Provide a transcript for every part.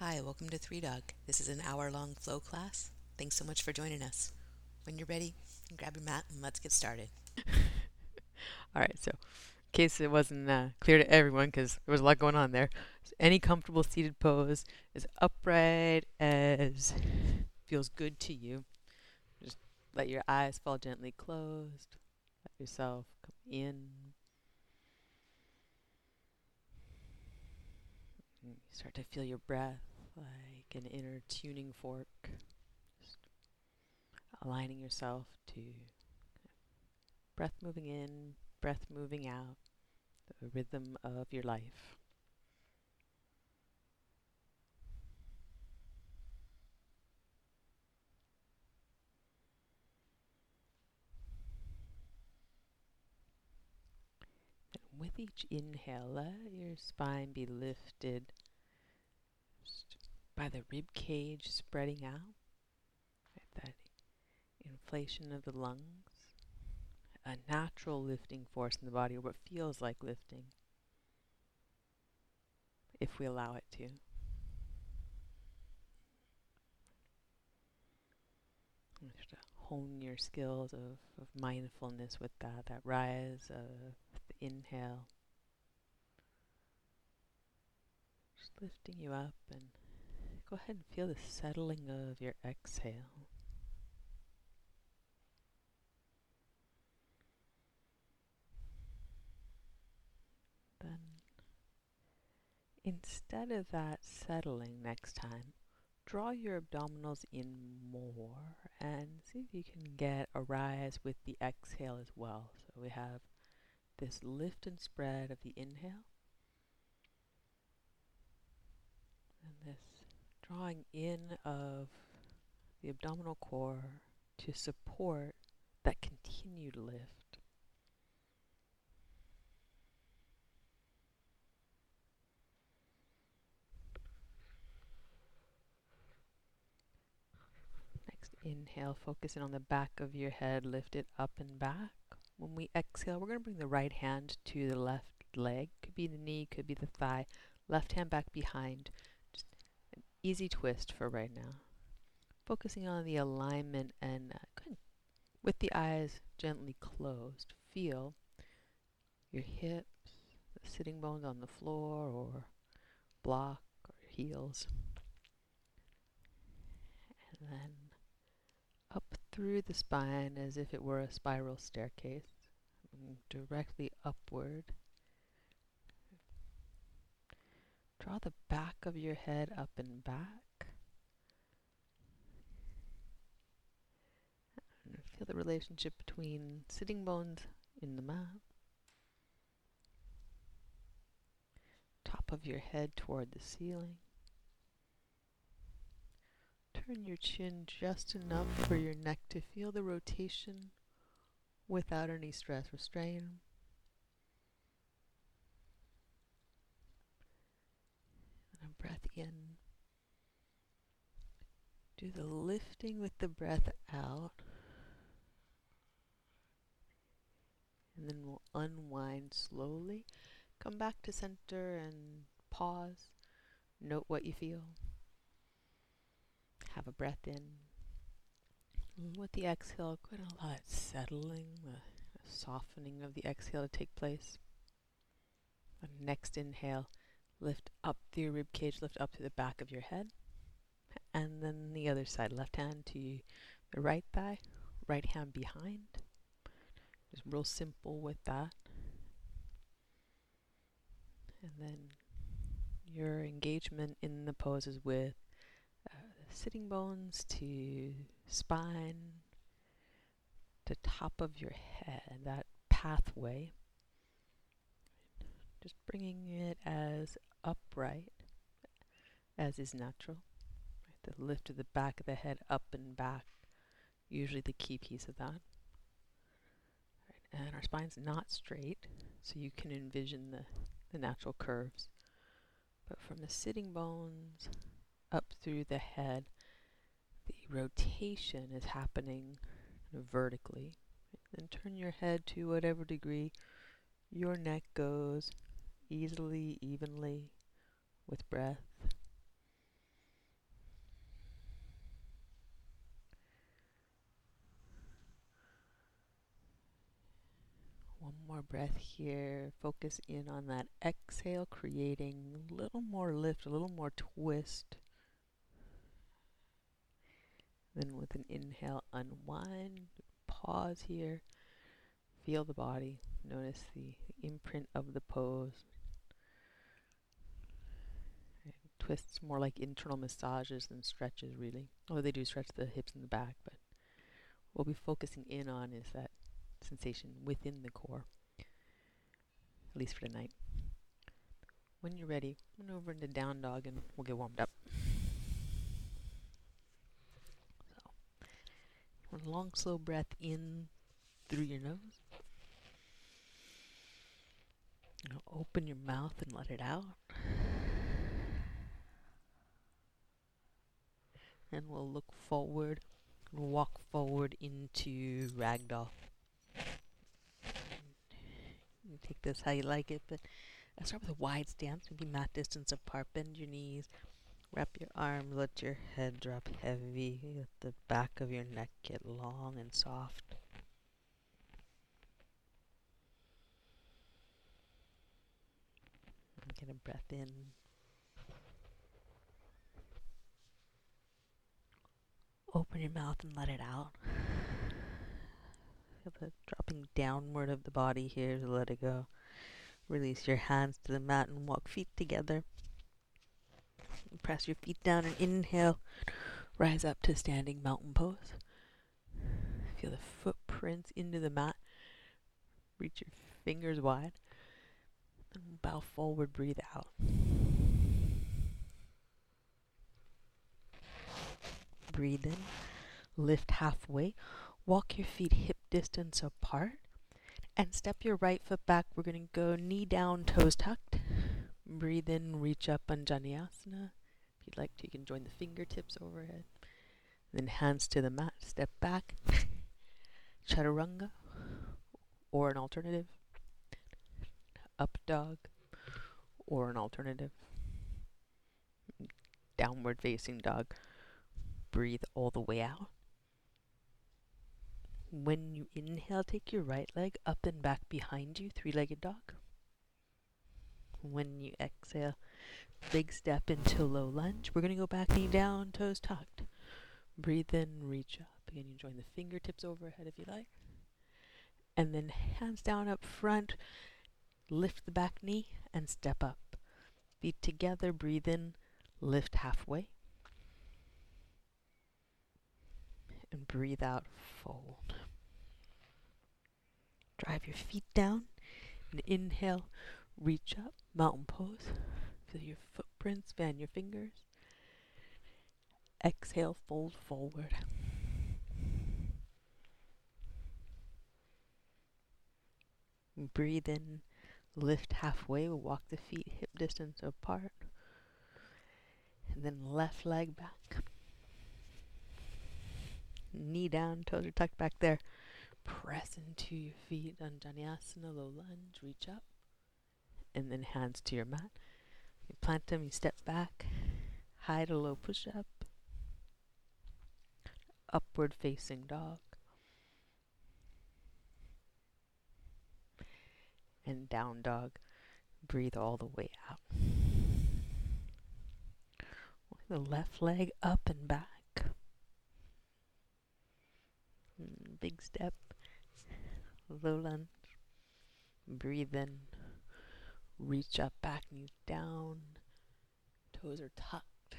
Hi, welcome to Three Dog. This is an hour long flow class. Thanks so much for joining us. When you're ready, grab your mat and let's get started. All right, so in case it wasn't uh, clear to everyone, because there was a lot going on there, so any comfortable seated pose as upright as feels good to you. Just let your eyes fall gently closed. Let yourself come in. Start to feel your breath like an inner tuning fork. Just aligning yourself to breath moving in, breath moving out, the rhythm of your life. With each inhale, let your spine be lifted by the rib cage spreading out, that inflation of the lungs, a natural lifting force in the body, or what feels like lifting, if we allow it to. Just hone your skills of, of mindfulness with that, that rise of the inhale. Just lifting you up and go ahead and feel the settling of your exhale. Then, instead of that settling next time, draw your abdominals in more and see if you can get a rise with the exhale as well. So we have this lift and spread of the inhale and this drawing in of the abdominal core to support that continued lift. Next, inhale, focusing on the back of your head, lift it up and back. When we exhale, we're going to bring the right hand to the left leg. Could be the knee, could be the thigh. Left hand back behind. Easy twist for right now. Focusing on the alignment and uh, with the eyes gently closed, feel your hips, the sitting bones on the floor or block or heels. And then up through the spine as if it were a spiral staircase, directly upward. Draw the back of your head up and back. And feel the relationship between sitting bones in the mat, top of your head toward the ceiling. Turn your chin just enough for your neck to feel the rotation without any stress or strain. A breath in. Do the lifting with the breath out. And then we'll unwind slowly. Come back to center and pause. Note what you feel. Have a breath in. With the exhale, ahead and allow that settling, the, the softening of the exhale to take place. And next inhale, lift up through your rib cage, lift up to the back of your head. And then the other side, left hand to the right thigh, right hand behind. Just real simple with that. And then your engagement in the poses with uh, sitting bones to spine to top of your head, that pathway. Just bringing it as upright as is natural. Right, the lift of the back of the head up and back, usually the key piece of that. Right, and our spine's not straight, so you can envision the, the natural curves. But from the sitting bones up through the head, the rotation is happening vertically. Then turn your head to whatever degree your neck goes easily, evenly, with breath. One more breath here. Focus in on that exhale, creating a little more lift, a little more twist. Then, with an inhale, unwind, pause here, feel the body, notice the imprint of the pose. Twists more like internal massages than stretches, really. Although they do stretch the hips and the back, but what we'll be focusing in on is that sensation within the core, at least for tonight. When you're ready, run over into down dog and we'll get warmed up. So, one long, slow breath in through your nose. Now open your mouth and let it out. And we'll look forward, walk forward into ragdoll. You take this how you like it, but I start with a wide stance, maybe mat distance apart. Bend your knees, wrap your arms, let your head drop heavy. Let the back of your neck get long and soft. Get a breath in. Open your mouth and let it out. Feel the dropping downward of the body here to let it go. Release your hands to the mat and walk feet together. Press your feet down and inhale. Rise up to standing mountain pose. Feel the footprints into the mat. Reach your fingers wide. Bow forward, breathe out. Breathe in, lift halfway, walk your feet hip distance apart, and step your right foot back. We're going to go knee down, toes tucked. Breathe in, reach up, Anjaneyasana. If you'd like to, you can join the fingertips overhead. Then hands to the mat, step back, chaturanga, or an alternative up dog, or an alternative, downward facing dog. Breathe all the way out. When you inhale, take your right leg up and back behind you, three legged dog. When you exhale, big step into low lunge. We're going to go back, knee down, toes tucked. Breathe in, reach up. Again, you join the fingertips overhead if you like. And then hands down up front, Lift the back knee and step up. Feet together, breathe in, lift halfway. And breathe out, fold. Drive your feet down and inhale, reach up, mountain pose. Feel your footprints, fan your fingers. Exhale, fold forward. Breathe in Lift halfway, walk the feet hip distance apart. And then left leg back. Knee down, toes are tucked back there. Press into your feet, Anjaneyasana, low lunge, reach up. And then hands to your mat. You plant them, you step back. High to low push up. Upward facing dog. and down dog. Breathe all the way out. The left leg up and back. Big step. Low lunge. Breathe in. Reach up, back knees down. Toes are tucked.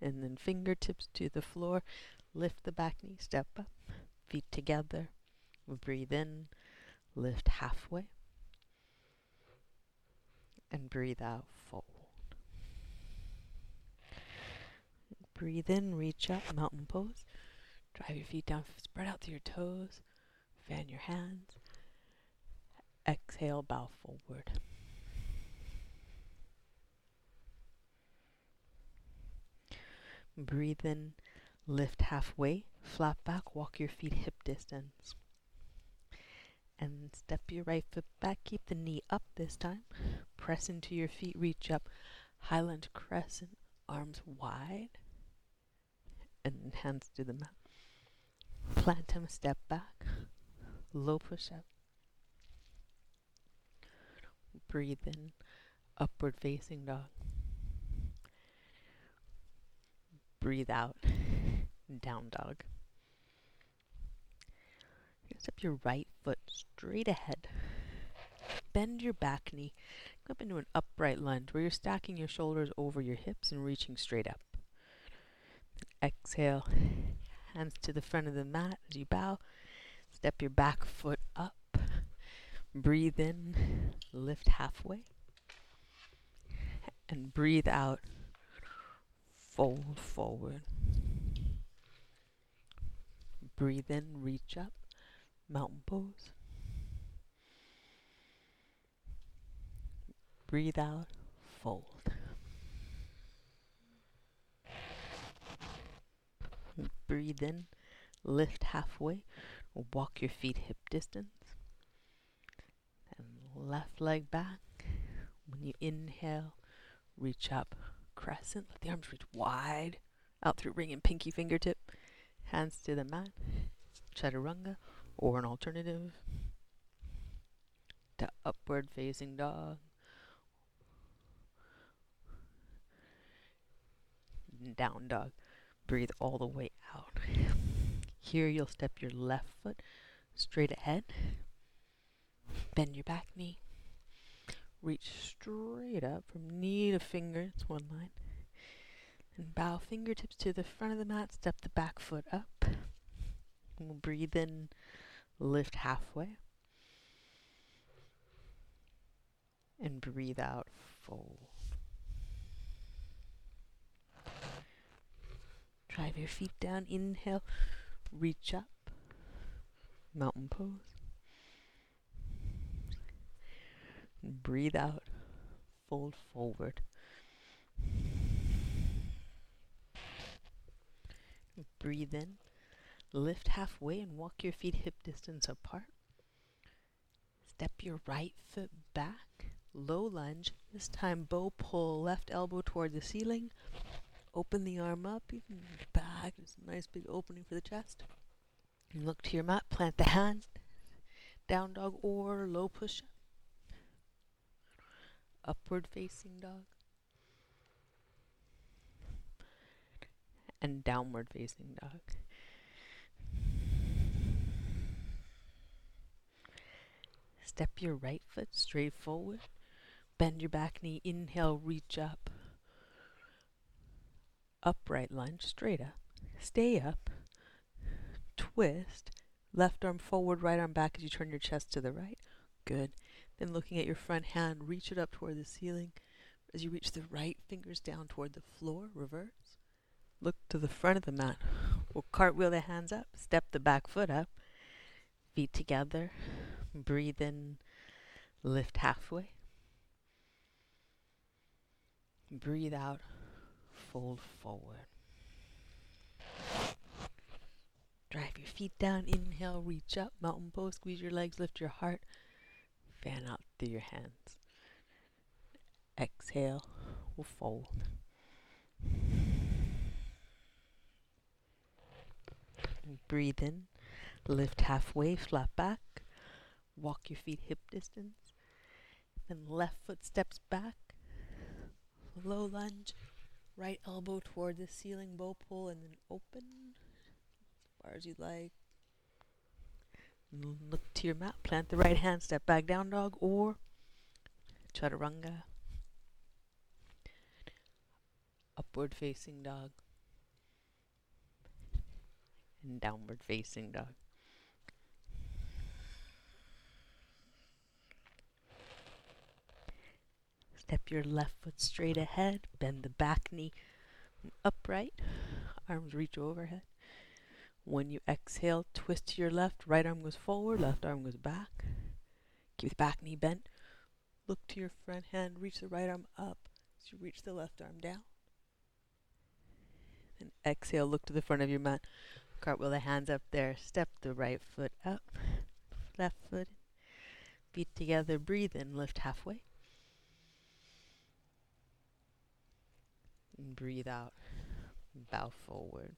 And then fingertips to the floor. Lift the back knee, step up. Feet together. Breathe in. Lift halfway and breathe out, fold. Breathe in, reach up, mountain pose. Drive your feet down, spread out to your toes, fan your hands. Exhale, bow forward. Breathe in, lift halfway, flat back, walk your feet hip distance and step your right foot back. Keep the knee up this time. Press into your feet, reach up. High lunge crescent, arms wide, and hands to the mat. Plant them, step back. Low push up. Breathe in, upward facing dog. Breathe out, down dog. Step your right foot straight ahead. Bend your back knee. Come up into an upright lunge where you're stacking your shoulders over your hips and reaching straight up. Exhale, hands to the front of the mat as you bow. Step your back foot up. Breathe in, lift halfway. And breathe out, fold forward. Breathe in, reach up, mountain pose. Breathe out, fold. Breathe in, lift halfway, walk your feet hip distance. And left leg back. When you inhale, reach up, crescent. Let the arms reach wide out through ring and pinky fingertip. Hands to the mat. Chaturanga or an alternative to upward facing dog. Down dog. Breathe all the way out. Here you'll step your left foot straight ahead. Bend your back knee. Reach straight up from knee to finger. It's one line. And bow fingertips to the front of the mat. Step the back foot up. we'll breathe in, lift halfway. And breathe out, fold. Drive your feet down. Inhale, reach up. Mountain pose. Breathe out. Fold forward. Breathe in. Lift halfway and walk your feet hip distance apart. Step your right foot back. Low lunge. This time bow pull left elbow toward the ceiling. Open the arm up, even back. There's a nice big opening for the chest. And look to your mat. Plant the hand. Down dog or low push up. Upward facing dog. And downward facing dog. Step your right foot straight forward. Bend your back knee. Inhale, reach up. Upright lunge, straight up. Stay up. Twist. Left arm forward, right arm back as you turn your chest to the right. Good. Then looking at your front hand, reach it up toward the ceiling. As you reach the right fingers down toward the floor, reverse. Look to the front of the mat. We'll cartwheel the hands up, step the back foot up, feet together. Breathe in, lift halfway. Breathe out, fold forward. Drive your feet down, inhale, reach up, mountain pose, squeeze your legs, lift your heart, fan out through your hands. Exhale, we'll fold. Breathe in, lift halfway, flat back. Walk your feet hip distance. Then left foot steps back. Low lunge. Right elbow toward the ceiling, bow pull, and then open as far as you'd like. Look to your mat. Plant the right hand. Step back down dog or chaturanga. Upward facing dog. And downward facing dog. Step your left foot straight ahead. Bend the back knee upright. Arms reach overhead. When you exhale, twist to your left. Right arm goes forward, left arm goes back. Keep the back knee bent. Look to your front hand. Reach the right arm up as you reach the left arm down. And exhale, look to the front of your mat. Cartwheel the hands up there. Step the right foot up. Left foot. Feet together. Breathe in. Lift halfway. And breathe out. Bow forward.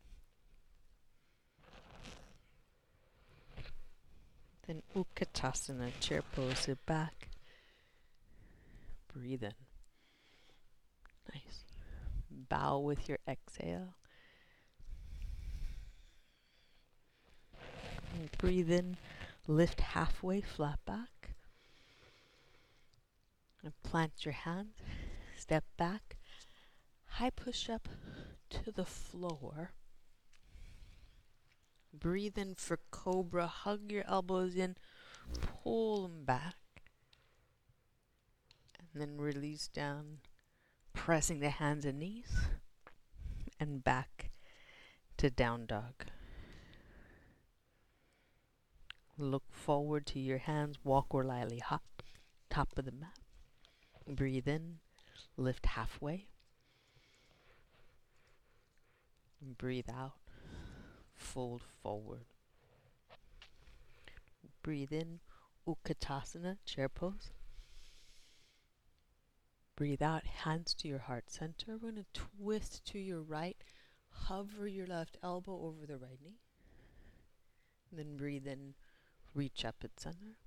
Then Utkatasana, chair pose, sit back. Breathe in. Nice. Bow with your exhale. And breathe in, lift halfway, flat back. And plant your hand, step back, high push up to the floor. Breathe in for cobra, hug your elbows in, pull them back. And then release down, pressing the hands and knees, and back to down dog. Look forward to your hands, walk or lightly hop, top of the mat. Breathe in, lift halfway. Breathe out, fold forward. Breathe in, Utkatasana, chair pose. Breathe out, hands to your heart center. We're going to twist to your right, hover your left elbow over the right knee. And then breathe in, Reach up at center.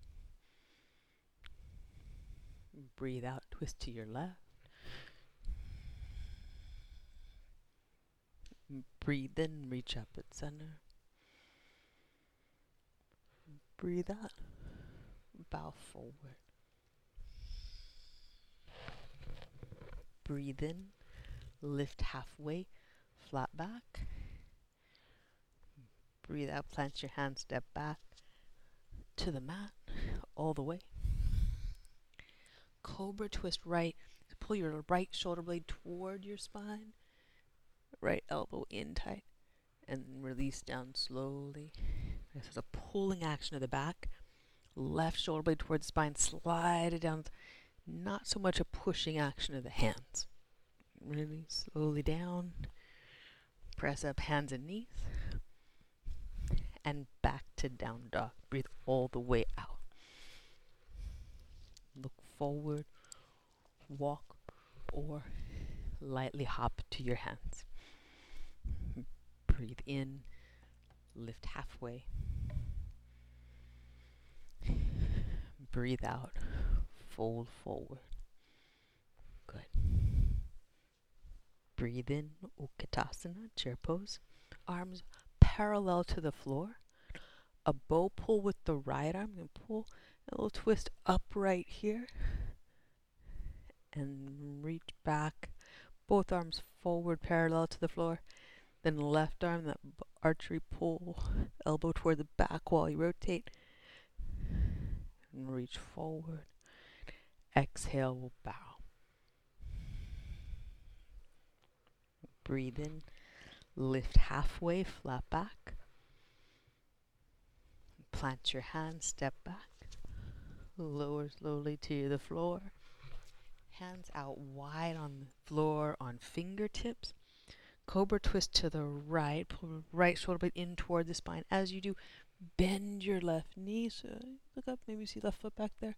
Breathe out, twist to your left. Breathe in, reach up at center. Breathe out, bow forward. Breathe in, lift halfway, flat back. Breathe out, plant your hands, step back to the mat all the way. Cobra twist right. Pull your right shoulder blade toward your spine. Right elbow in tight. And release down slowly. This is a pulling action of the back. Left shoulder blade towards the spine. Slide it down. Not so much a pushing action of the hands. Really slowly down. Press up hands and knees and back to down dog. Breathe all the way out. Look forward, walk, or lightly hop to your hands. Breathe in, lift halfway. Breathe out, fold forward. Good. Breathe in, Utkatasana, chair pose. Arms parallel to the floor. A bow pull with the right arm. To pull a little twist upright here. And reach back. Both arms forward parallel to the floor. Then left arm, that archery pull, elbow toward the back while you rotate. And reach forward. Exhale, we'll bow. Breathe in. Lift halfway, flat back. Plant your hands, step back. Lower slowly to the floor. Hands out wide on the floor on fingertips. Cobra twist to the right. Pull right shoulder blade in toward the spine. As you do, bend your left knee. So look up, maybe see left foot back there.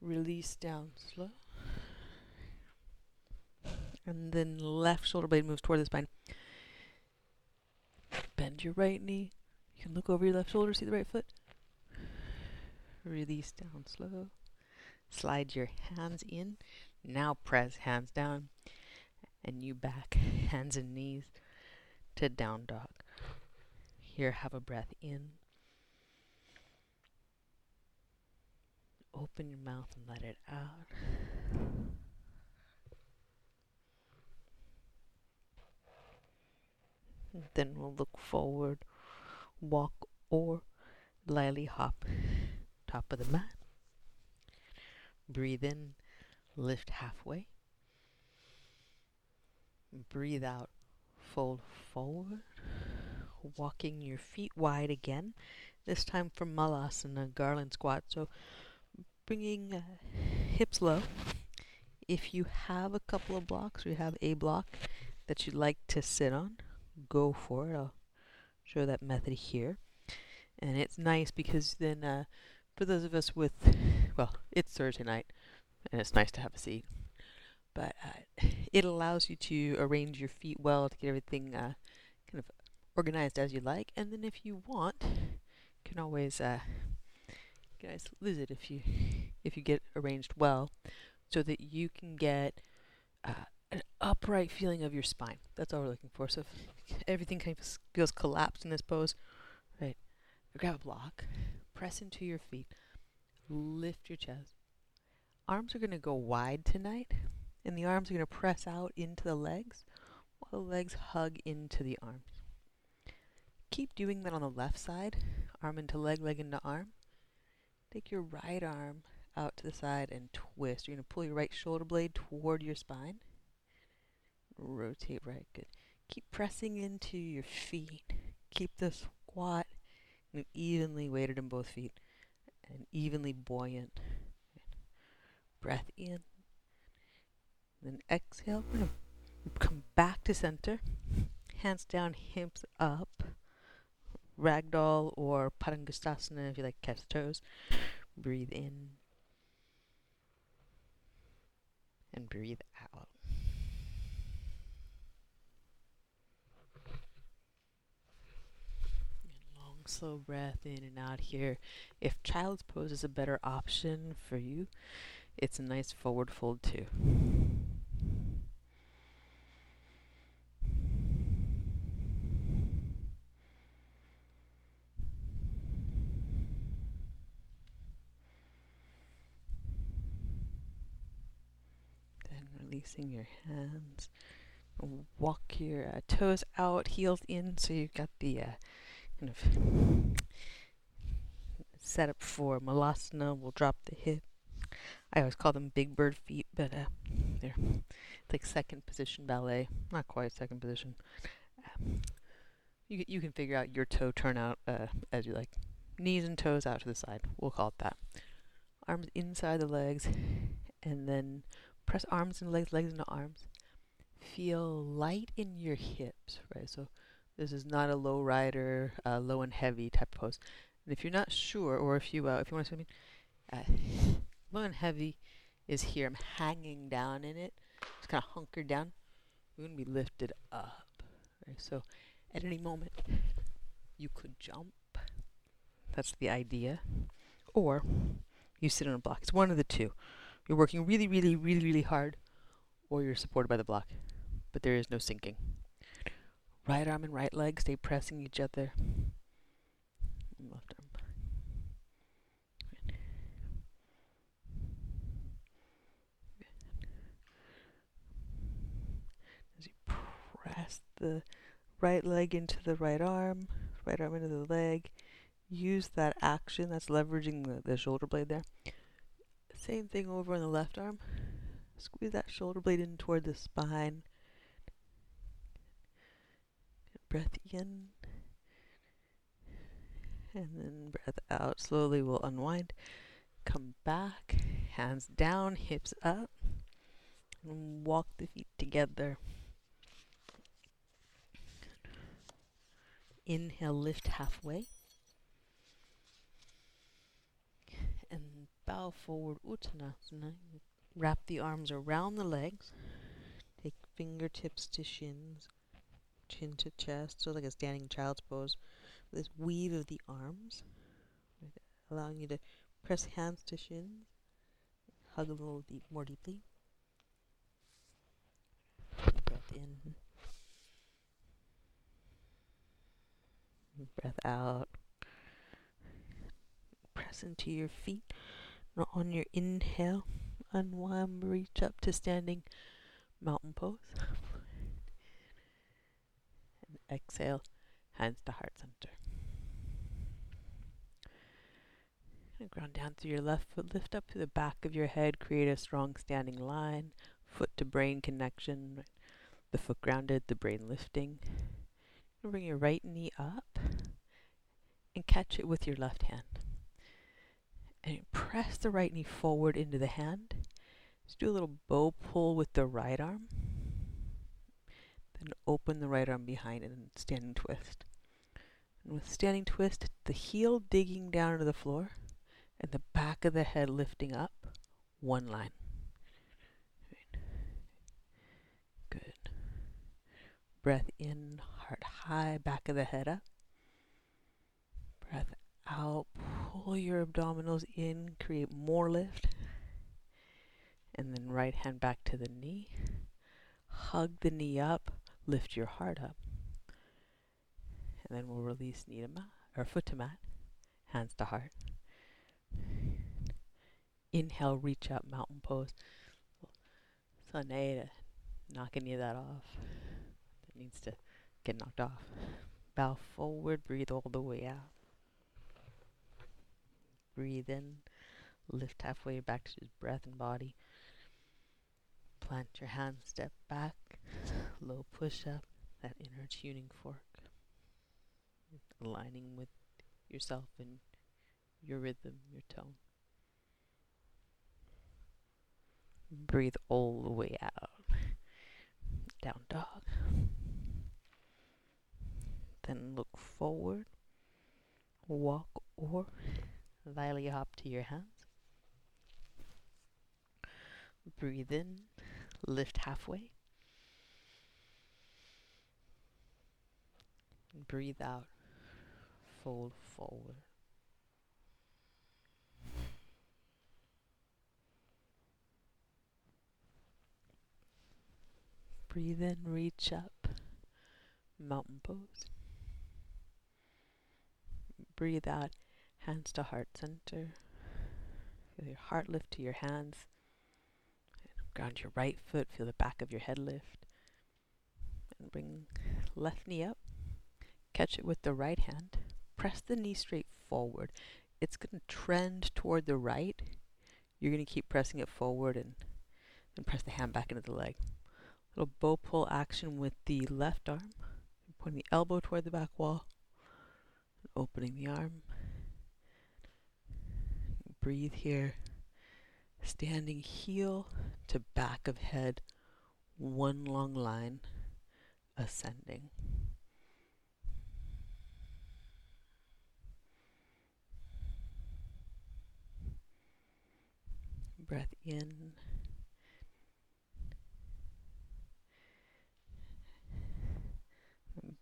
Release down slow. And then left shoulder blade moves toward the spine. Bend your right knee. You can look over your left shoulder, see the right foot. Release down slow. Slide your hands in. Now press hands down. And you back, hands and knees to down dog. Here, have a breath in. Open your mouth and let it out. Then we'll look forward, walk, or lily hop top of the mat. Breathe in, lift halfway. Breathe out, fold forward. Walking your feet wide again, this time for Malasana, garland squat. So bringing uh, hips low. If you have a couple of blocks, you have a block that you'd like to sit on, go for it. I'll show that method here. And it's nice because then uh, for those of us with, well, it's Thursday night and it's nice to have a seat. But uh, it allows you to arrange your feet well to get everything uh, kind of organized as you like. And then if you want, you can always uh, guys lose it if you if you get arranged well. so that you can get uh, an upright feeling of your spine. That's all we're looking for. So if everything kind of feels collapsed in this pose, right? Grab a block, press into your feet, lift your chest. Arms are going to go wide tonight, and the arms are going to press out into the legs while the legs hug into the arms. Keep doing that on the left side, arm into leg, leg into arm. Take your right arm out to the side and twist. You're going to pull your right shoulder blade toward your spine. Rotate right, good. Keep pressing into your feet. Keep the squat evenly weighted in both feet and evenly buoyant. Breath in. Then exhale. We're going to come back to center. Hands down, hips up. Ragdoll or Padangusthasana if you like catch toes. Breathe in. And breathe out. Long slow breath in and out here. If child's pose is a better option for you, it's a nice forward fold too. Then releasing your hands. Walk your uh, toes out, heels in, so you've got the uh, kind of set up for Malasana. We'll drop the hip. I always call them big bird feet, but uh, they're like second position ballet. Not quite second position. Um, you you can figure out your toe turnout uh, as you like. Knees and toes out to the side. We'll call it that. Arms inside the legs, and then press arms and legs, legs into arms. Feel light in your hips, right? So this is not a low rider, uh, low and heavy type of pose. And if you're not sure, or if you uh, if you want to swim, uh, low and heavy is here. I'm hanging down in it. Just kind of hunkered down. We're to be lifted up. Right? So at any moment, you could jump. That's the idea. Or you sit on a block. It's one of the two. You're working really, really, really, really hard, or you're supported by the block. But there is no sinking. Right arm and right leg stay pressing each other. Left arm. As you press the right leg into the right arm, right arm into the leg, use that action that's leveraging the, the shoulder blade there. Same thing over on the left arm. Squeeze that shoulder blade in toward the spine breath in. And then breath out. Slowly we'll unwind. Come back. Hands down, hips up. And walk the feet together. Inhale, lift halfway. And bow forward, Uttanasana. Wrap the arms around the legs. Take fingertips to shins chin to chest, so like a standing child's pose. This weave of the arms, allowing you to press hands to shins, hug a little deep, more deeply. Breath in. Breath out. Press into your feet. On your inhale, unwind, reach up to standing mountain pose exhale, hands to heart center. And ground down through your left foot, lift up to the back of your head, create a strong standing line, foot to brain connection, the foot grounded, the brain lifting. And bring your right knee up and catch it with your left hand. And press the right knee forward into the hand. Just do a little bow pull with the right arm Then open the right arm behind and standing twist. And with standing twist, the heel digging down into the floor and the back of the head lifting up, one line. Good. Breath in, heart high, back of the head up. Out, pull your abdominals in, create more lift. And then right hand back to the knee. Hug the knee up, lift your heart up. And then we'll release knee to mat or foot to mat, hands to heart. Inhale, reach up, mountain pose. Sunday to knock any of that off. That needs to get knocked off. Bow forward, breathe all the way out. Breathe in, lift halfway back to breath and body. Plant your hands, step back, low push up, that inner tuning fork. Aligning with yourself and your rhythm, your tone. Breathe all the way out. Down dog. Then look forward. Walk or lily hop to your hands. Breathe in, lift halfway. Breathe out, fold forward. Breathe in, reach up, mountain pose. Breathe out, hands to heart center. Feel your heart lift to your hands. Ground your right foot, feel the back of your head lift. And bring left knee up. Catch it with the right hand. Press the knee straight forward. It's going to trend toward the right. You're going to keep pressing it forward and then press the hand back into the leg. Little bow pull action with the left arm. Pointing the elbow toward the back wall. Opening the arm. Breathe here. Standing heel to back of head. One long line. Ascending. Breath in.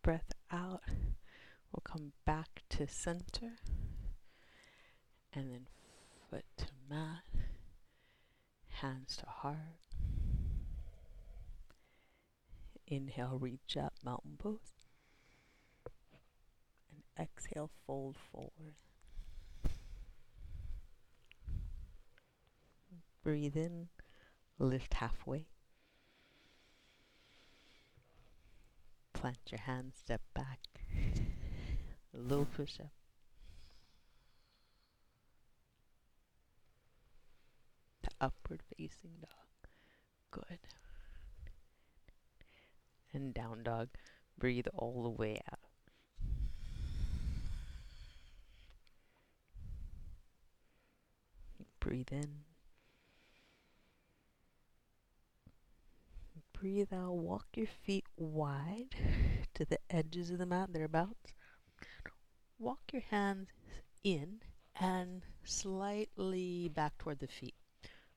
breath out. We'll come back to center. And then foot to mat. Hands to heart. Inhale, reach up, mountain pose. And exhale, fold forward. Breathe in, lift halfway. Plant your hands, step back. Low push up. Upward facing dog. Good. And down dog. Breathe all the way out. Breathe in. breathe out, walk your feet wide to the edges of the mat, thereabouts. Walk your hands in and slightly back toward the feet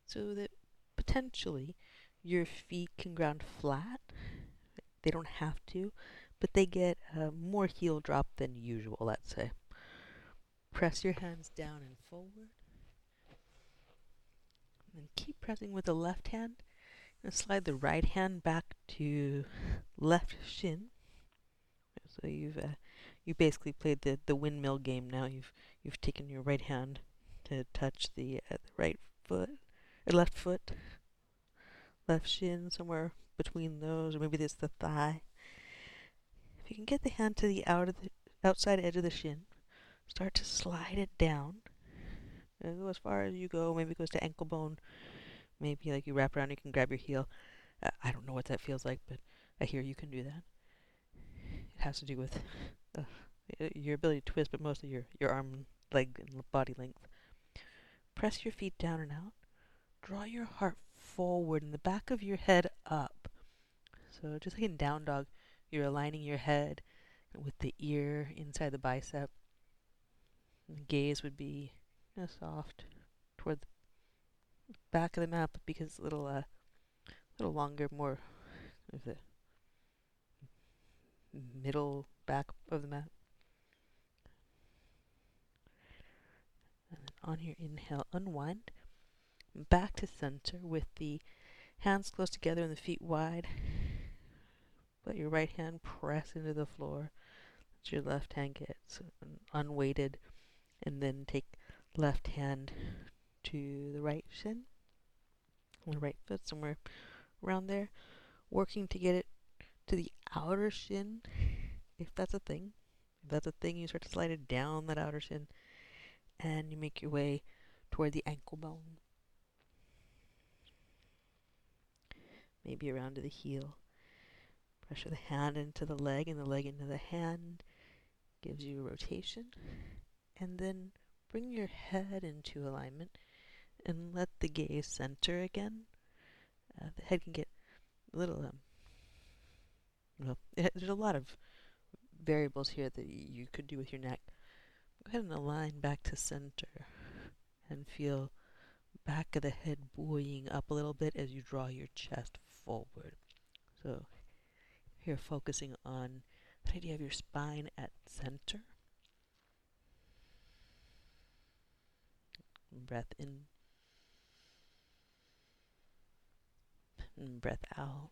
so that potentially your feet can ground flat. They don't have to, but they get more heel drop than usual, let's say. Press your hands down and forward. And keep pressing with the left hand and slide the right hand back to left shin. So you've uh, you basically played the, the windmill game now. You've you've taken your right hand to touch the, uh, the right foot left foot, left shin somewhere between those, or maybe it's the thigh. If you can get the hand to the out of the outside edge of the shin, start to slide it down. And go as far as you go. Maybe it goes to ankle bone maybe like you wrap around, you can grab your heel. Uh, I don't know what that feels like, but I hear you can do that. It has to do with uh, your ability to twist, but mostly your, your arm, leg, and body length. Press your feet down and out. Draw your heart forward and the back of your head up. So just like in down dog, you're aligning your head with the ear inside the bicep. The gaze would be you know, soft toward the back of the map because it's a little, uh, little longer, more of the middle back of the map. And on your inhale, unwind. Back to center with the hands close together and the feet wide. Let your right hand press into the floor. Let your left hand get unweighted. And then take left hand to the right shin. The right foot, somewhere around there. Working to get it to the outer shin, if that's a thing. If that's a thing, you start to slide it down that outer shin. And you make your way toward the ankle bone. Maybe around to the heel. Pressure the hand into the leg and the leg into the hand. Gives you a rotation. And then bring your head into alignment and let the gaze center again. Uh, the head can get a little, um, well, it, there's a lot of variables here that you could do with your neck. Go ahead and align back to center and feel back of the head buoying up a little bit as you draw your chest forward. So here focusing on the idea of your spine at center. Breath in. And breath out.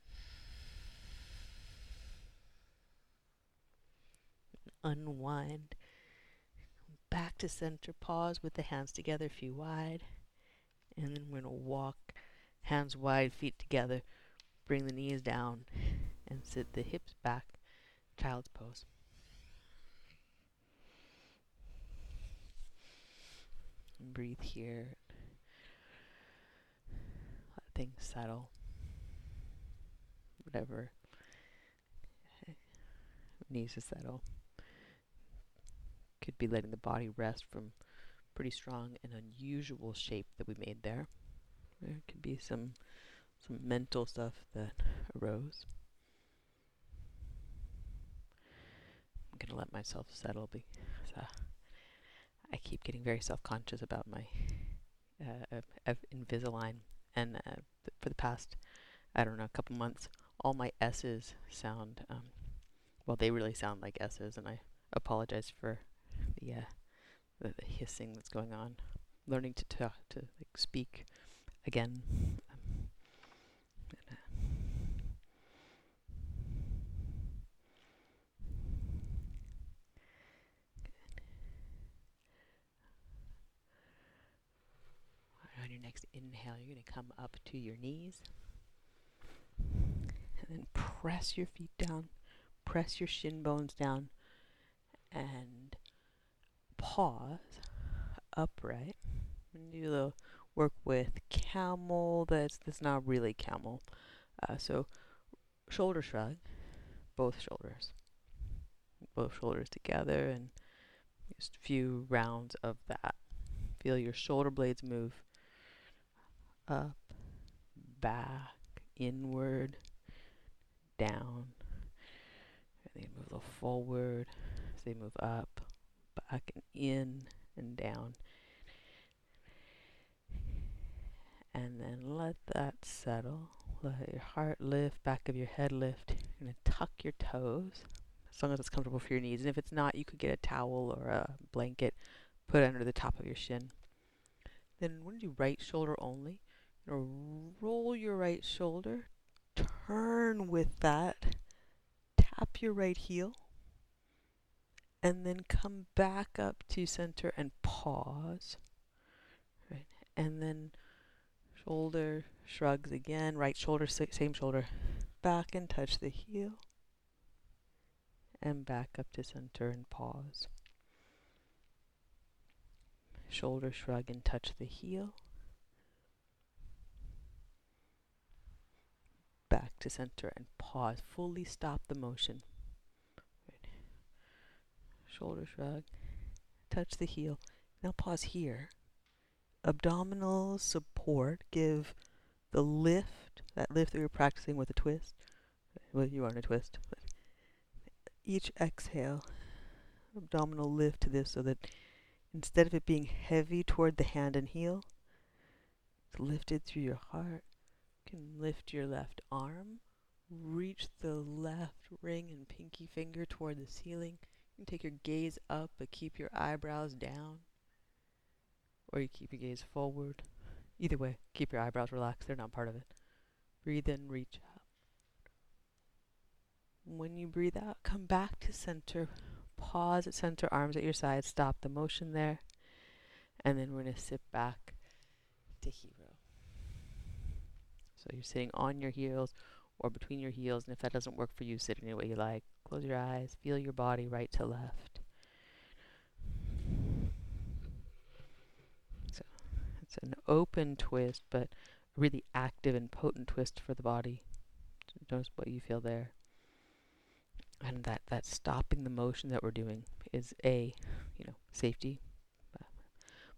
Unwind. Back to center. Pause with the hands together, feet wide. And then we're going to walk hands wide, feet together. Bring the knees down and sit the hips back. Child's pose. And breathe here. Let things settle. Whatever needs to settle. Could be letting the body rest from pretty strong and unusual shape that we made there. There could be some some mental stuff that arose. I'm gonna let myself settle because uh, I keep getting very self-conscious about my uh, uh, Invisalign, and uh, th- for the past, I don't know, a couple months, all my S's sound, um, well, they really sound like S's, and I apologize for the, uh, the, the hissing that's going on. Learning to to, to like speak again. Um, on your next inhale, you're going to come up to your knees. And then press your feet down, press your shin bones down, and pause upright. Do a little work with camel. That's that's not really camel. Uh, so shoulder shrug, both shoulders, both shoulders together, and just a few rounds of that. Feel your shoulder blades move up, back, inward, down. And they move a little forward as they move up, back, and in and down. And then let that settle. Let your heart lift, back of your head lift. You're going to tuck your toes as long as it's comfortable for your knees. And if it's not, you could get a towel or a blanket, put under the top of your shin. Then we're going to do right shoulder only. Roll your right shoulder, turn with that, tap your right heel, and then come back up to center and pause. Right, and then shoulder shrugs again, right shoulder, same shoulder, back and touch the heel, and back up to center and pause. Shoulder shrug and touch the heel. Back to center and pause. Fully stop the motion. Right. Shoulder shrug. Touch the heel. Now pause here abdominal support, give the lift, that lift that we were practicing with a twist. Well, you are in a twist. But each exhale, abdominal lift to this so that instead of it being heavy toward the hand and heel, it's lifted through your heart. Can lift your left arm, reach the left ring and pinky finger toward the ceiling. You can take your gaze up, but keep your eyebrows down or you keep your gaze forward. Either way, keep your eyebrows relaxed. They're not part of it. Breathe in, reach out. When you breathe out, come back to center. Pause at center, arms at your side. Stop the motion there. And then we're going to sit back to hero. So you're sitting on your heels or between your heels. And if that doesn't work for you, sit any way you like. Close your eyes. Feel your body right to left. So it's an open twist, but a really active and potent twist for the body. Notice what you feel there and that that stopping the motion that we're doing is a you know safety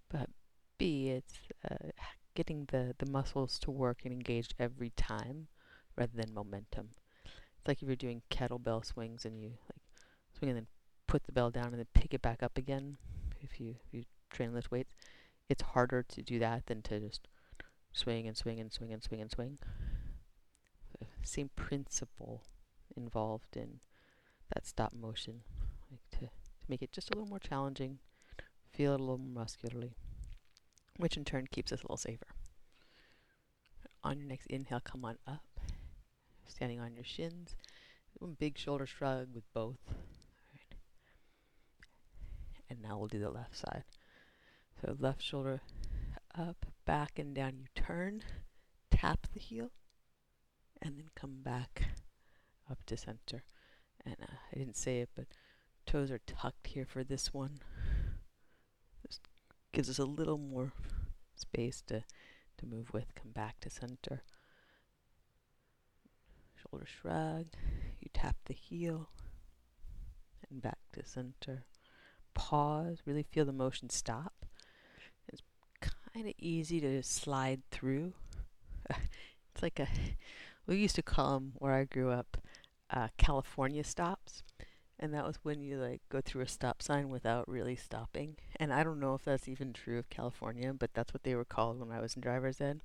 but b it's uh, getting the the muscles to work and engaged every time rather than momentum. It's like if you're doing kettlebell swings and you like swing and then put the bell down and then pick it back up again if you if you train lift weights it's harder to do that than to just swing and swing and swing and swing and swing. Same principle involved in that stop motion, like to, to make it just a little more challenging, feel it a little more muscularly, which in turn keeps us a little safer. On your next inhale, come on up, standing on your shins. Big shoulder shrug with both. Right. And now we'll do the left side. So left shoulder up, back, and down. You turn, tap the heel, and then come back up to center and uh, I didn't say it, but toes are tucked here for this one. Gives us a little more space to, to move with. Come back to center. Shoulder shrug. You tap the heel and back to center. Pause. Really feel the motion stop. It's kind of easy to slide through. it's like a, we used to call them where I grew up uh, California stops. And that was when you like go through a stop sign without really stopping. And I don't know if that's even true of California, but that's what they were called when I was in driver's ed.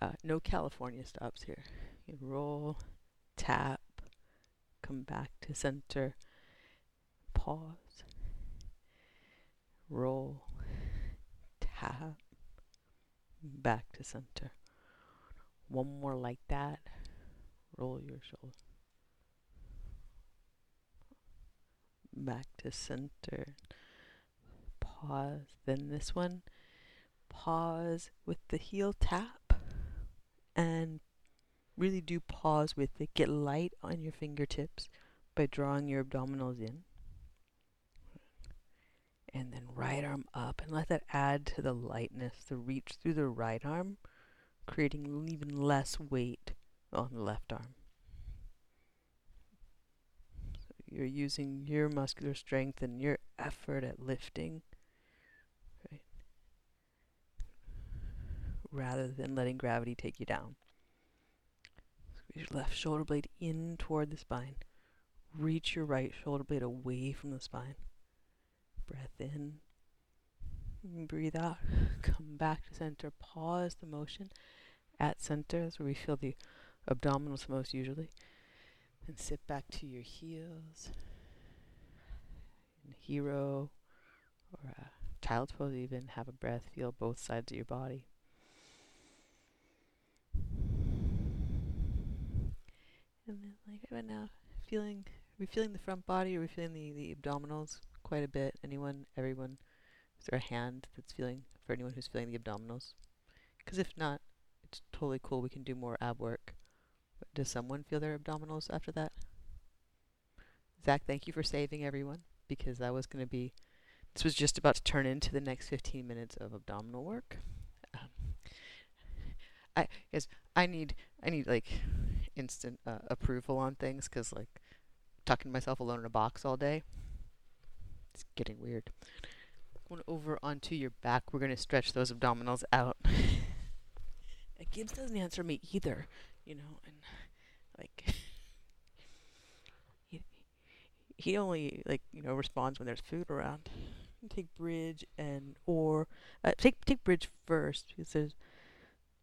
Uh, no California stops here. You roll, tap, come back to center, pause, roll, tap, back to center. One more like that. Roll your shoulder. Back to center. Pause. Then this one, pause with the heel tap and really do pause with it. Get light on your fingertips by drawing your abdominals in. And then right arm up and let that add to the lightness, the reach through the right arm, creating even less weight on the left arm. You're using your muscular strength and your effort at lifting, right? Rather than letting gravity take you down. Squeeze your left shoulder blade in toward the spine. Reach your right shoulder blade away from the spine. Breath in. Breathe out. Come back to center. Pause the motion at center. That's where we feel the abdominals most usually. And sit back to your heels. In hero or a child's pose, even have a breath, feel both sides of your body. And then, like right now, feeling, are we feeling the front body? Are we feeling the, the abdominals quite a bit? Anyone, everyone? Is there a hand that's feeling, for anyone who's feeling the abdominals? Because if not, it's totally cool. We can do more ab work. Does someone feel their abdominals after that? Zach, thank you for saving everyone because that was going to be, this was just about to turn into the next 15 minutes of abdominal work. Um, I, yes, I need, I need like instant uh, approval on things because like talking to myself alone in a box all day, it's getting weird. Going over onto your back, we're going to stretch those abdominals out. Gibbs doesn't answer me either you know, and like he he only like you know responds when there's food around. Take bridge and or uh, take take bridge first because there's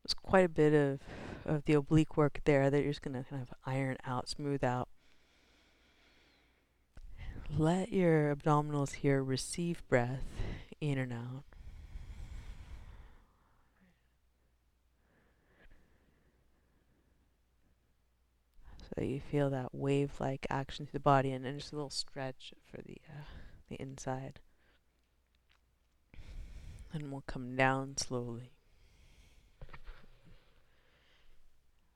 there's quite a bit of of the oblique work there that you're just gonna kind of iron out, smooth out. Let your abdominals here receive breath in and out. So you feel that wave-like action through the body, and just a little stretch for the uh, the inside. And we'll come down slowly.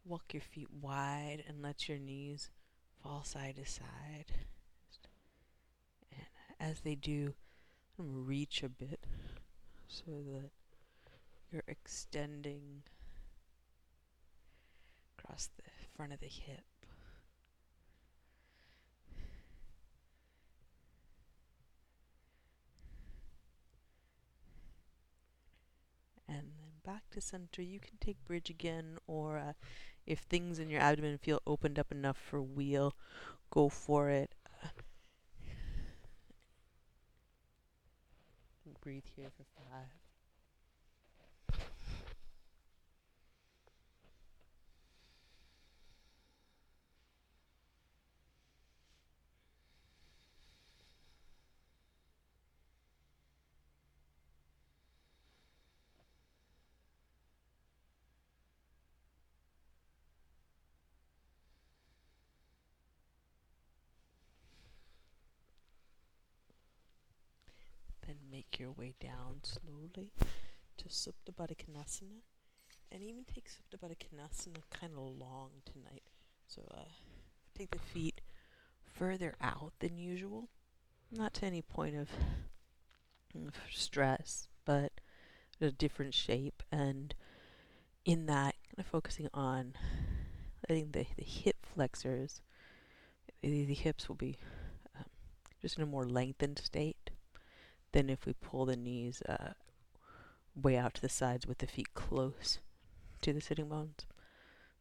Walk your feet wide and let your knees fall side to side. And as they do, reach a bit so that you're extending across the front of the hip. And then back to center. You can take bridge again, or uh, if things in your abdomen feel opened up enough for wheel, go for it. Breathe here for five. Then make your way down slowly to Supta Baddha Konasana. And even take Supta Baddha Konasana kind of long tonight. So uh, take the feet further out than usual. Not to any point of stress, but a different shape. And in that, kind of focusing on letting the, the hip flexors, the, the hips will be um, just in a more lengthened state than if we pull the knees uh, way out to the sides with the feet close to the sitting bones.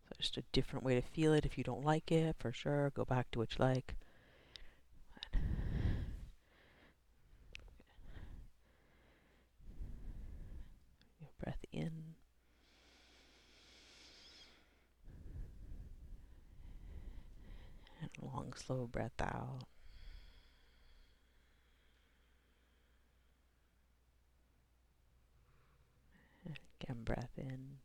So just a different way to feel it. If you don't like it, for sure, go back to what you like. Breath in. And long, slow breath out. Again, breath in.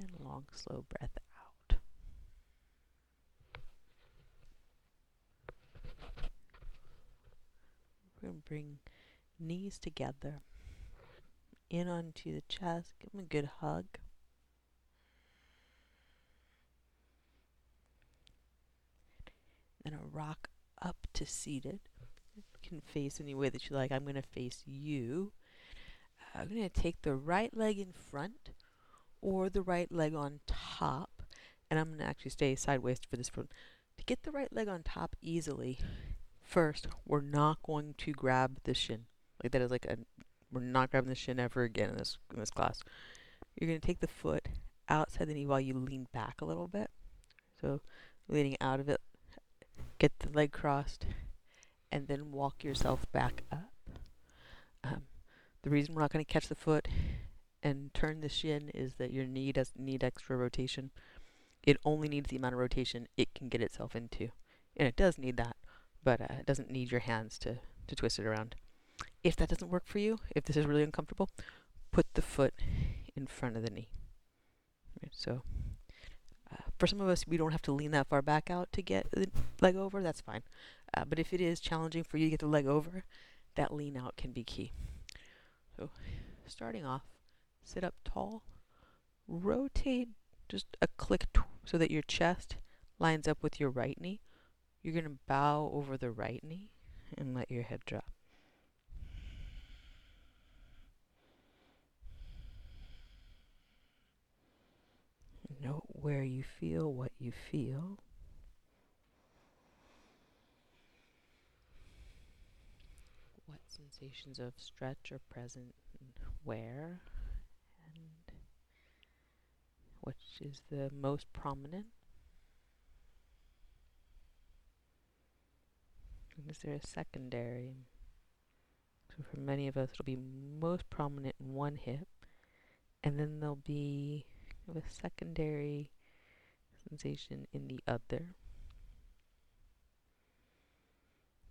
And long, slow breath out. We're going to bring knees together, in onto the chest, give them a good hug. Then a rock up to seated can face any way that you like. I'm going to face you. Uh, I'm going to take the right leg in front or the right leg on top, and I'm going to actually stay sideways for this one. To get the right leg on top easily, first, we're not going to grab the shin. Like that is like a, we're not grabbing the shin ever again in this in this class. You're going to take the foot outside the knee while you lean back a little bit. So leaning out of it, get the leg crossed, and then walk yourself back up. Um, the reason we're not going to catch the foot and turn the shin is that your knee doesn't need extra rotation. It only needs the amount of rotation it can get itself into. And it does need that, but uh, it doesn't need your hands to, to twist it around. If that doesn't work for you, if this is really uncomfortable, put the foot in front of the knee. So uh, for some of us, we don't have to lean that far back out to get the leg over. That's fine. Uh, but if it is challenging for you to get the leg over, that lean out can be key. So, starting off, sit up tall, rotate just a click so that your chest lines up with your right knee. You're going to bow over the right knee and let your head drop. Note where you feel what you feel. What sensations of stretch are present where, and which is the most prominent. And is there a secondary? So for many of us, it'll be most prominent in one hip, and then there'll be a secondary sensation in the other.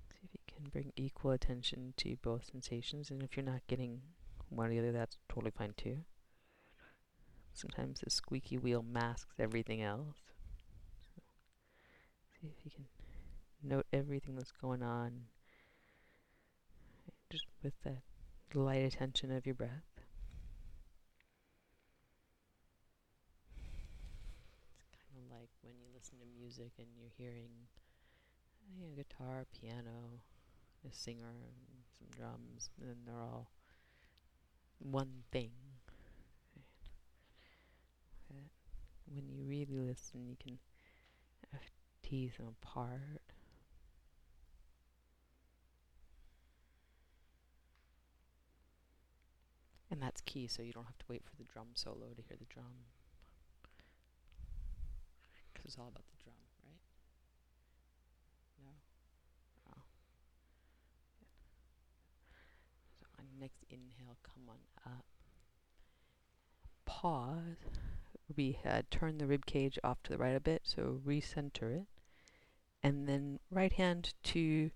See if you can bring equal attention to both sensations, and if you're not getting one or the other, that's totally fine too. Sometimes the squeaky wheel masks everything else. So see if you can note everything that's going on just with the light attention of your breath. It's kind of like when you listen to music and you're hearing you know, guitar, piano, a singer, and some drums, and they're all one thing. When you really listen, you can tease them apart. And that's key, so you don't have to wait for the drum solo to hear the drum. Because it's all about the drum, right? No? Oh. So on next inhale, come on up. Pause. We uh, turn the rib cage off to the right a bit, so recenter it. And then right hand to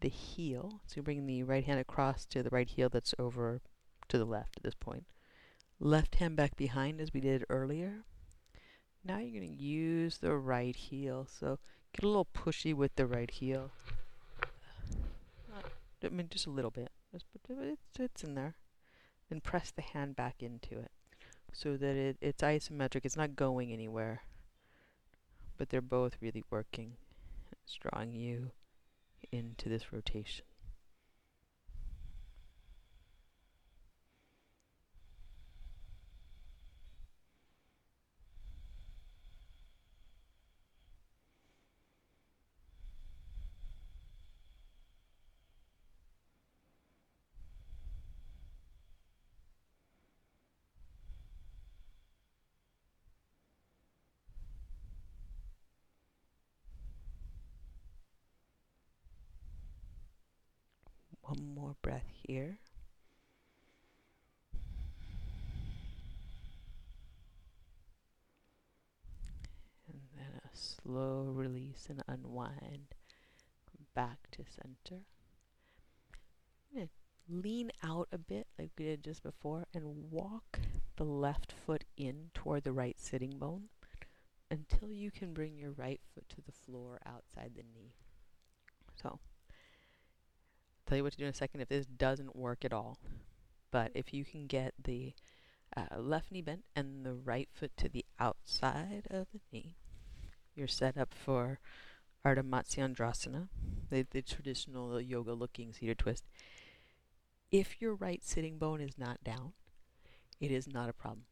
the heel. So bring the right hand across to the right heel that's over to the left at this point. Left hand back behind as we did earlier. Now you're going to use the right heel. So get a little pushy with the right heel. Not, I mean, just a little bit. Just, it's, it's in there. And press the hand back into it so that it, it's isometric. It's not going anywhere. But they're both really working. It's drawing you into this rotation. One more breath here. And then a slow release and unwind. Back to center. lean out a bit like we did just before and walk the left foot in toward the right sitting bone until you can bring your right foot to the floor outside the knee. So tell you what to do in a second if this doesn't work at all. But if you can get the uh, left knee bent and the right foot to the outside of the knee, you're set up for Ardha Matsyendrasana, the, the traditional yoga looking seated twist. If your right sitting bone is not down, it is not a problem.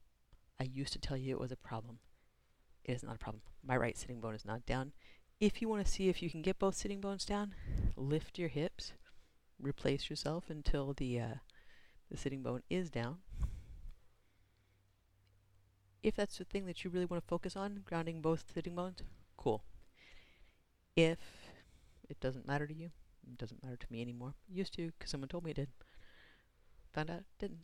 I used to tell you it was a problem. It is not a problem. My right sitting bone is not down. If you want to see if you can get both sitting bones down, lift your hips replace yourself until the uh, the sitting bone is down. If that's the thing that you really want to focus on, grounding both sitting bones, cool. If it doesn't matter to you, it doesn't matter to me anymore. Used to, because someone told me it did. Found out it didn't.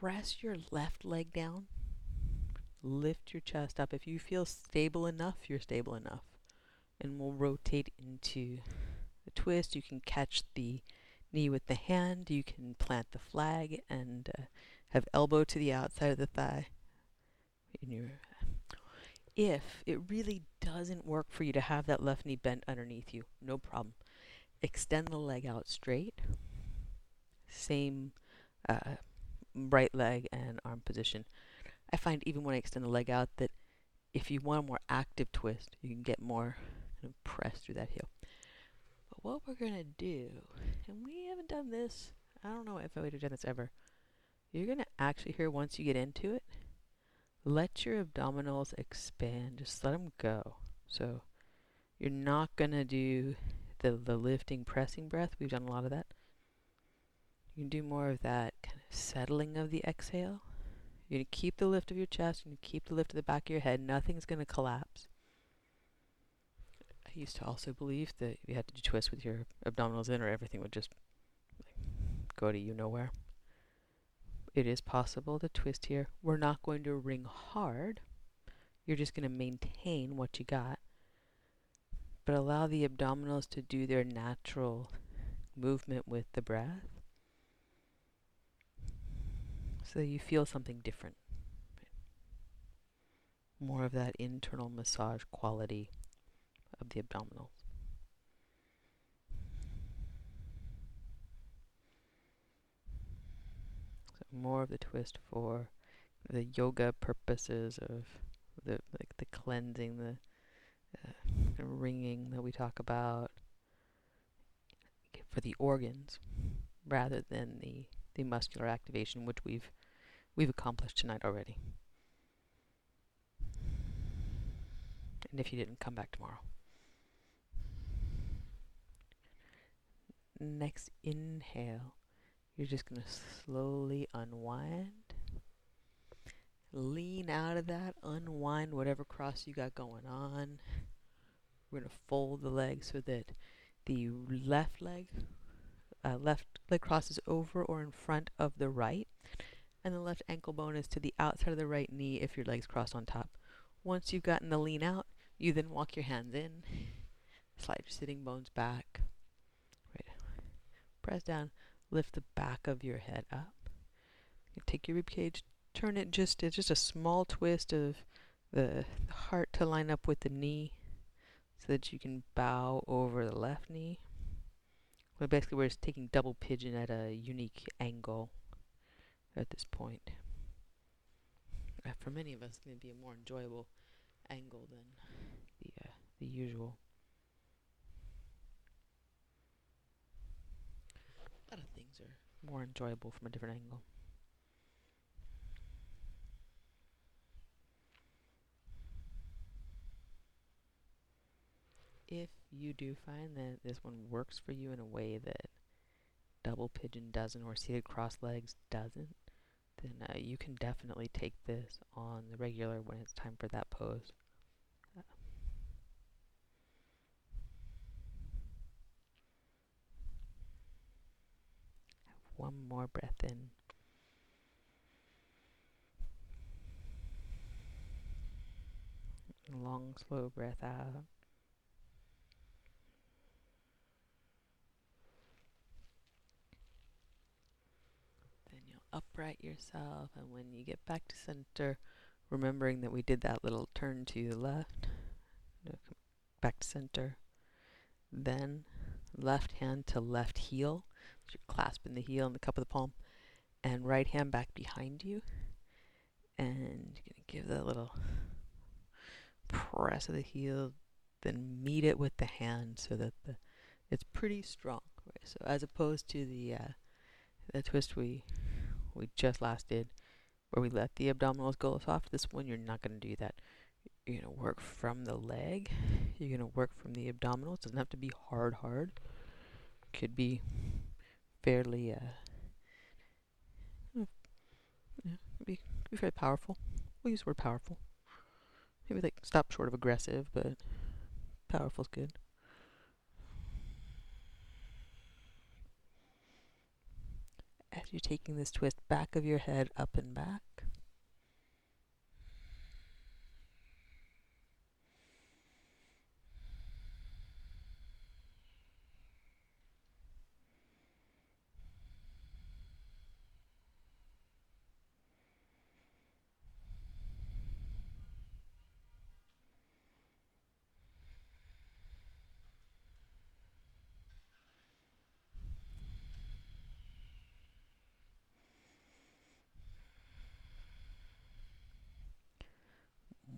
Press your left leg down. Lift your chest up. If you feel stable enough, you're stable enough. And we'll rotate into the twist. You can catch the knee with the hand. You can plant the flag and uh, have elbow to the outside of the thigh. If it really doesn't work for you to have that left knee bent underneath you, no problem. Extend the leg out straight. Same uh, right leg and arm position. I find even when I extend the leg out that if you want a more active twist, you can get more kind of press through that heel. What we're going to do, and we haven't done this, I don't know if I would have done this ever. You're going to actually here, once you get into it, let your abdominals expand. Just let them go. So you're not going to do the, the lifting, pressing breath. We've done a lot of that. You can do more of that kind of settling of the exhale. You're going to keep the lift of your chest. You're going to keep the lift of the back of your head. Nothing's going to collapse used to also believe that you had to do twists with your abdominals in or everything would just go to you nowhere. It is possible to twist here. We're not going to wring hard. You're just going to maintain what you got. But allow the abdominals to do their natural movement with the breath. So you feel something different. more of that internal massage quality of the abdominals. So more of the twist for the yoga purposes of the like the cleansing, the, uh, wringing that we talk about for the organs, rather than the the muscular activation, which we've we've accomplished tonight already. And if you didn't, come back tomorrow. Next inhale, you're just going to slowly unwind. Lean out of that, unwind whatever cross you got going on. We're going to fold the leg so that the left leg, uh, left leg crosses over or in front of the right, and the left ankle bone is to the outside of the right knee if your legs cross on top. Once you've gotten the lean out, you then walk your hands in, slide your sitting bones back. Press down, lift the back of your head up. You take your rib cage, turn it just it's just a small twist of the, heart to line up with the knee so that you can bow over the left knee. But basically we're just taking double pigeon at a unique angle at this point. Uh, for many of us, it's going to be a more enjoyable angle than the uh, the usual. A lot of things are more enjoyable from a different angle. If you do find that this one works for you in a way that double pigeon doesn't or seated cross legs doesn't, then uh, you can definitely take this on the regular when it's time for that pose. One more breath in. Long, slow breath out. Then you'll upright yourself, and when you get back to center, remembering that we did that little turn to the left, back to center, then left hand to left heel, so you're clasping the heel in the cup of the palm, and right hand back behind you, and you're gonna give that little press of the heel, then meet it with the hand so that the it's pretty strong. Right? So as opposed to the uh, the twist we we just last did, where we let the abdominals go soft. This one, you're not going to do that. You're to work from the leg. You're going to work from the abdominals. It doesn't have to be hard, hard. Could be fairly, uh, yeah, be, be very powerful. We'll use the word powerful. Maybe like stop short of aggressive, but powerful's good. as you're taking this twist back of your head up and back.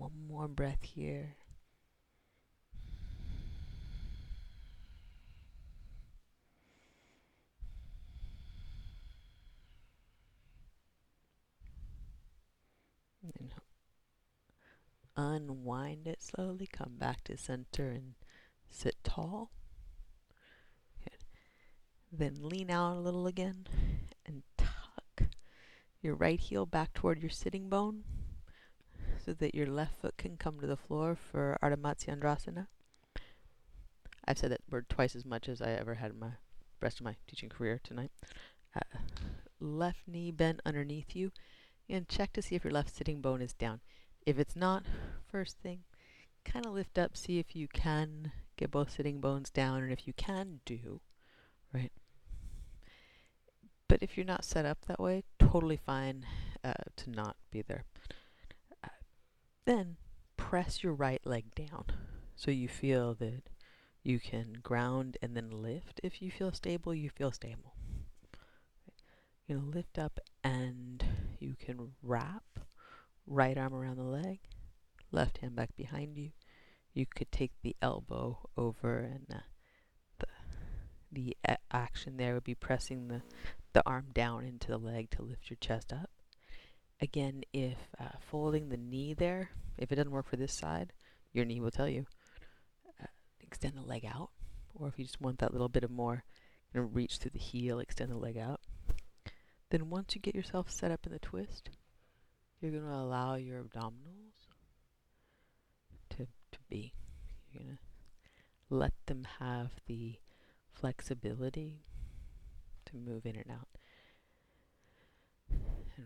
one more breath here. And unwind it slowly, come back to center and sit tall. Good. Then lean out a little again and tuck your right heel back toward your sitting bone so that your left foot can come to the floor for Ardha Matsyendrasana. I've said that word twice as much as I ever had in my rest of my teaching career tonight. Uh, left knee bent underneath you, and check to see if your left sitting bone is down. If it's not, first thing, kind of lift up, see if you can get both sitting bones down, and if you can do, right? But if you're not set up that way, totally fine uh, to not be there. Then press your right leg down so you feel that you can ground and then lift. If you feel stable, you feel stable. You know, lift up and you can wrap right arm around the leg, left hand back behind you. You could take the elbow over and uh, the the a- action there would be pressing the the arm down into the leg to lift your chest up. Again, if uh, folding the knee there, if it doesn't work for this side, your knee will tell you uh, extend the leg out. Or if you just want that little bit of more, you know, reach through the heel, extend the leg out. Then once you get yourself set up in the twist, you're going to allow your abdominals to, to be. You're going to let them have the flexibility to move in and out.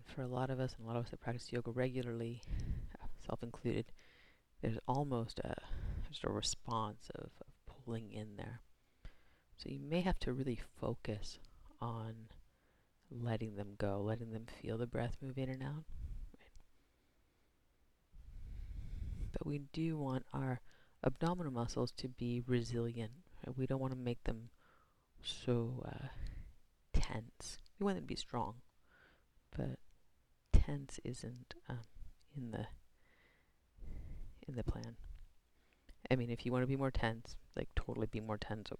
For a lot of us, and a lot of us that practice yoga regularly, self included, there's almost a just a response of, of pulling in there. So you may have to really focus on letting them go, letting them feel the breath move in and out. But we do want our abdominal muscles to be resilient. Right? We don't want to make them so uh, tense. We want them to be strong, but tense isn't um, in the in the plan. I mean, if you want to be more tense, like totally be more tense.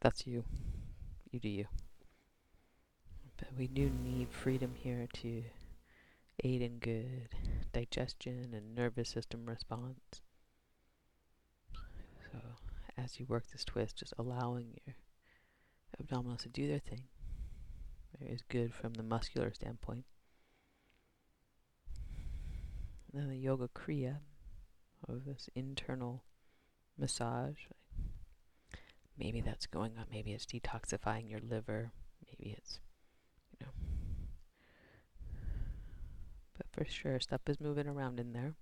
That's you. You do you. But we do need freedom here to aid in good digestion and nervous system response. So, as you work this twist, just allowing your abdominals to do their thing is good from the muscular standpoint. And then the yoga kriya of this internal massage. Maybe that's going on. Maybe it's detoxifying your liver. Maybe it's, you know. But for sure, stuff is moving around in there.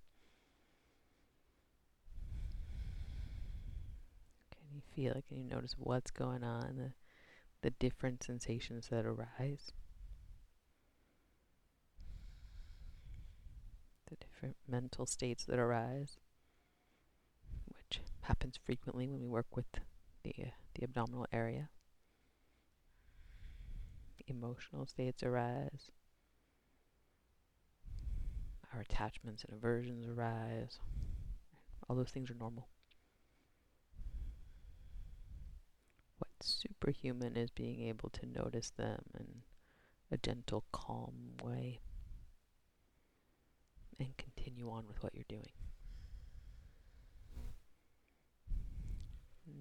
Can you feel it? Can you notice what's going on? The, the different sensations that arise? The different mental states that arise? which happens frequently when we work with the, uh, the abdominal area. Emotional states arise. Our attachments and aversions arise. All those things are normal. What's superhuman is being able to notice them in a gentle, calm way and continue on with what you're doing.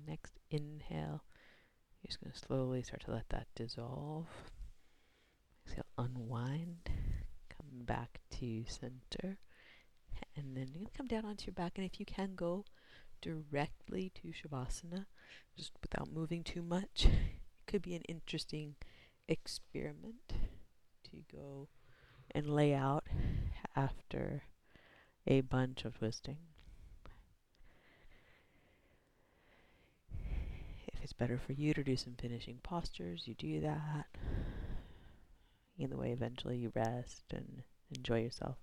Next inhale, you're just going to slowly start to let that dissolve. Exhale, unwind. Come back to center. And then to come down onto your back. And if you can go directly to Shavasana, just without moving too much, it could be an interesting experiment to go and lay out after a bunch of twisting. If it's better for you to do some finishing postures, you do that. Either way, eventually you rest and enjoy yourself.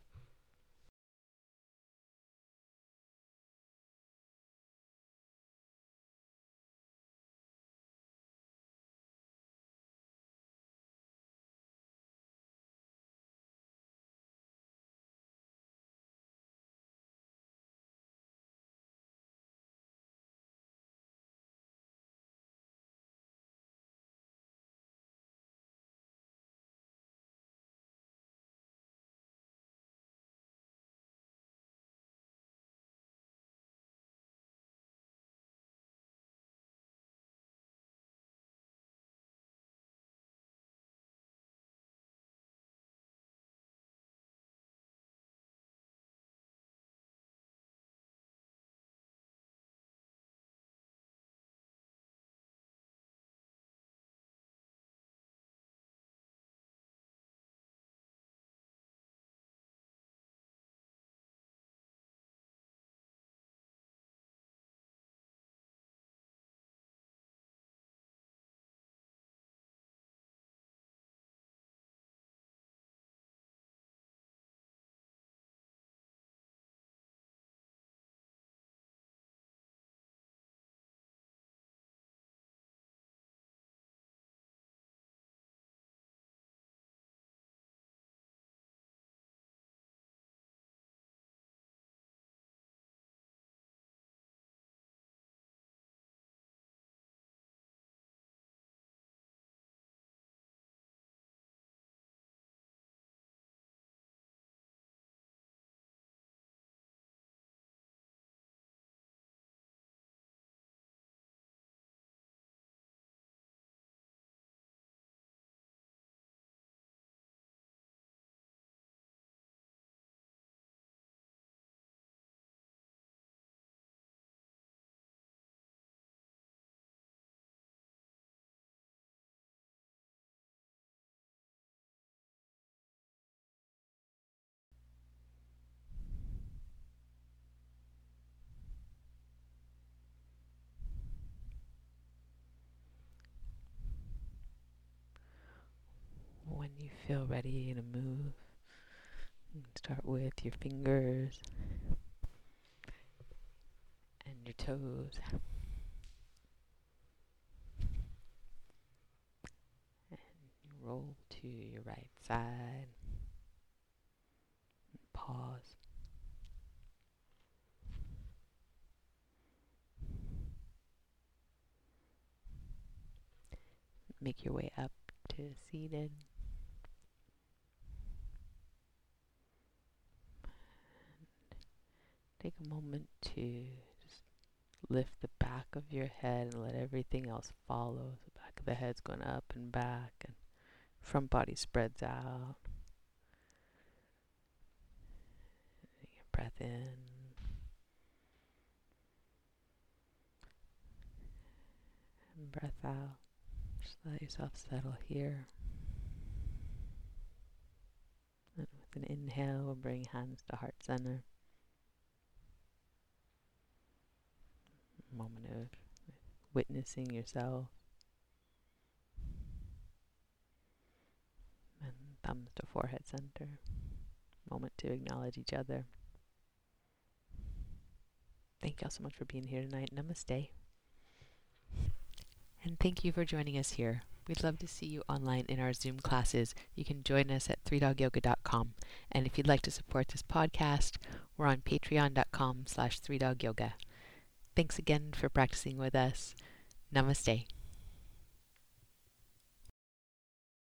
Feel ready to move, start with your fingers and your toes. And roll to your right side. Pause. Make your way up to seated. Take a moment to just lift the back of your head and let everything else follow. The back of the head's going up and back, and front body spreads out. Breath in. And breath out. Just let yourself settle here. And with an inhale, we'll bring hands to heart center. Moment of witnessing yourself. And thumbs to forehead center. Moment to acknowledge each other. Thank y'all so much for being here tonight. Namaste. And thank you for joining us here. We'd love to see you online in our Zoom classes. You can join us at 3dogyoga.com. And if you'd like to support this podcast, we're on patreon.com slash 3dogyoga. Thanks again for practicing with us. Namaste.